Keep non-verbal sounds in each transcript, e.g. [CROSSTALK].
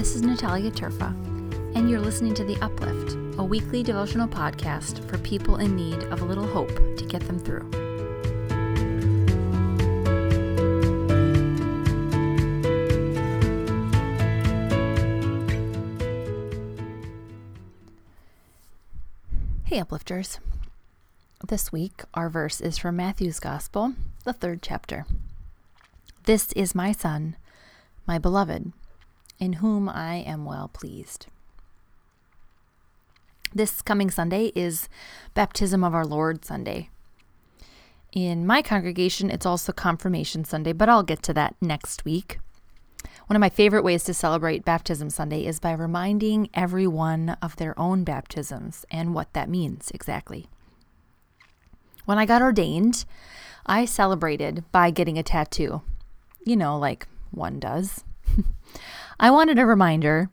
This is Natalia Terfa, and you're listening to The Uplift, a weekly devotional podcast for people in need of a little hope to get them through. Hey, Uplifters. This week, our verse is from Matthew's Gospel, the third chapter. This is my Son, my beloved, in whom I am well pleased. This coming Sunday is Baptism of Our Lord Sunday. In my congregation, it's also Confirmation Sunday, but I'll get to that next week. One of my favorite ways to celebrate Baptism Sunday is by reminding everyone of their own baptisms and what that means exactly. When I got ordained, I celebrated by getting a tattoo. You know, like one does. [LAUGHS] I wanted a reminder,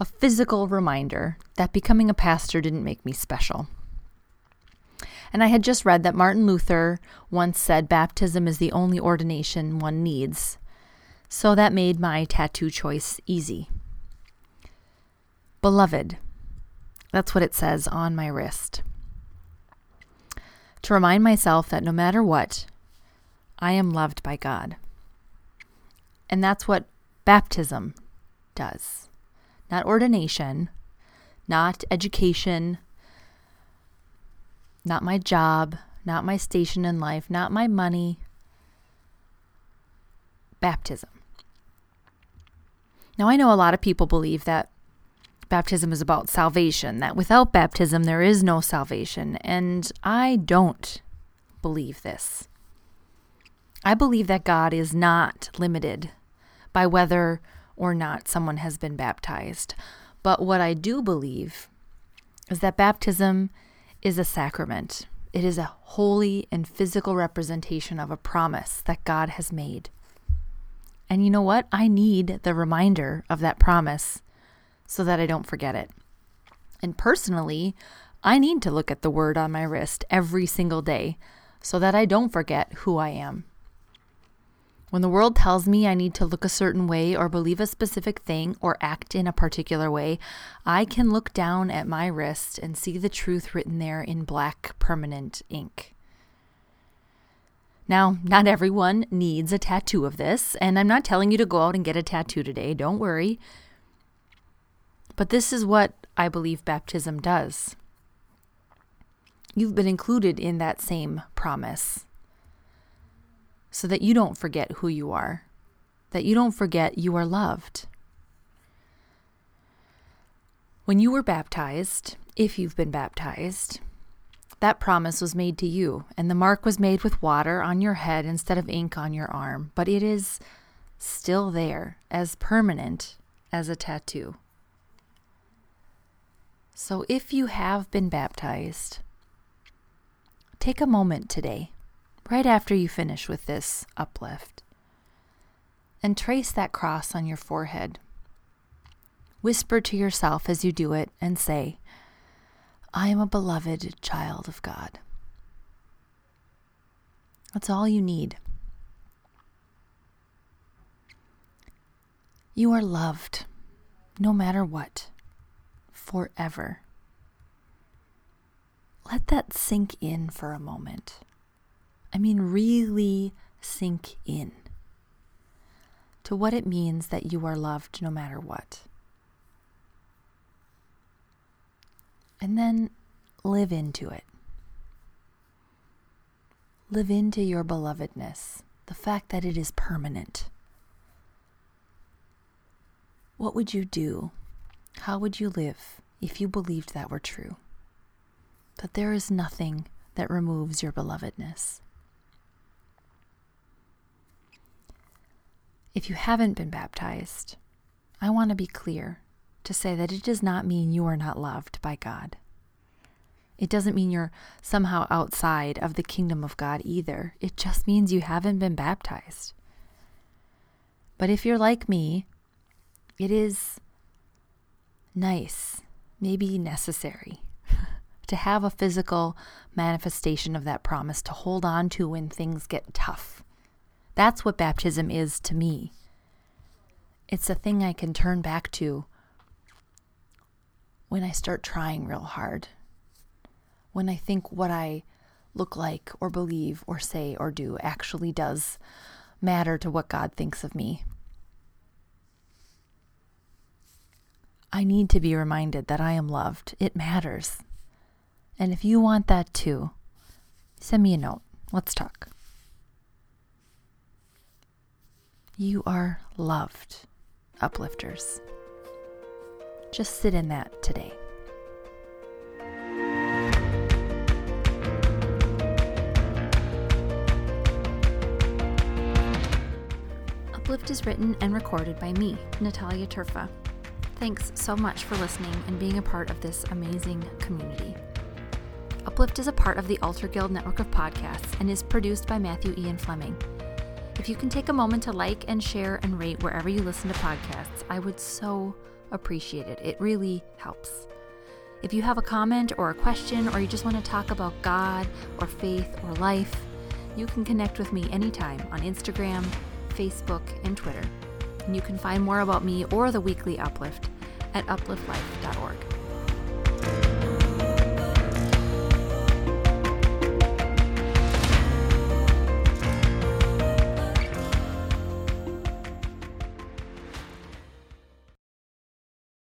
a physical reminder, that becoming a pastor didn't make me special. And I had just read that Martin Luther once said baptism is the only ordination one needs. So that made my tattoo choice easy. Beloved. That's what it says on my wrist. To remind myself that no matter what, I am loved by God. And that's what baptism does. Not ordination, not education, not my job, not my station in life, not my money. Baptism. Now, I know a lot of people believe that baptism is about salvation, that without baptism there is no salvation, and I don't believe this. I believe that God is not limited by whether or not someone has been baptized. But what I do believe is that baptism is a sacrament. It is a holy and physical representation of a promise that God has made. And you know what? I need the reminder of that promise so that I don't forget it. And personally, I need to look at the word on my wrist every single day so that I don't forget who I am. When the world tells me I need to look a certain way or believe a specific thing or act in a particular way, I can look down at my wrist and see the truth written there in black permanent ink. Now, not everyone needs a tattoo of this, and I'm not telling you to go out and get a tattoo today, don't worry. But this is what I believe baptism does. You've been included in that same promise so that you don't forget who you are, that you don't forget you are loved. When you were baptized, if you've been baptized, that promise was made to you, and the mark was made with water on your head instead of ink on your arm, but it is still there, as permanent as a tattoo. So if you have been baptized, take a moment today right after you finish with this uplift. And trace that cross on your forehead. Whisper to yourself as you do it and say, I am a beloved child of God. That's all you need. You are loved no matter what, forever. Let that sink in for a moment. I mean, really sink in to what it means that you are loved no matter what. And then live into it. Live into your belovedness, the fact that it is permanent. What would you do? How would you live if you believed that were true? That there is nothing that removes your belovedness. If you haven't been baptized, I want to be clear to say that it does not mean you are not loved by God. It doesn't mean you're somehow outside of the kingdom of God either. It just means you haven't been baptized. But if you're like me, it is nice, maybe necessary, [LAUGHS] to have a physical manifestation of that promise to hold on to when things get tough that's what baptism is to me. It's a thing I can turn back to when I start trying real hard. When I think what I look like or believe or say or do actually does matter to what God thinks of me. I need to be reminded that I am loved. It matters. And if you want that too, send me a note. Let's talk. You are loved, uplifters. Just sit in that today. Uplift is written and recorded by me, Natalia Terfa. Thanks so much for listening and being a part of this amazing community. Uplift is a part of the Altar Guild network of podcasts and is produced by Matthew Ian Fleming. If you can take a moment to like and share and rate wherever you listen to podcasts, I would so appreciate it. It really helps. If you have a comment or a question, or you just want to talk about God or faith or life, you can connect with me anytime on Instagram, Facebook, and Twitter. And you can find more about me or the weekly Uplift at upliftlife.org.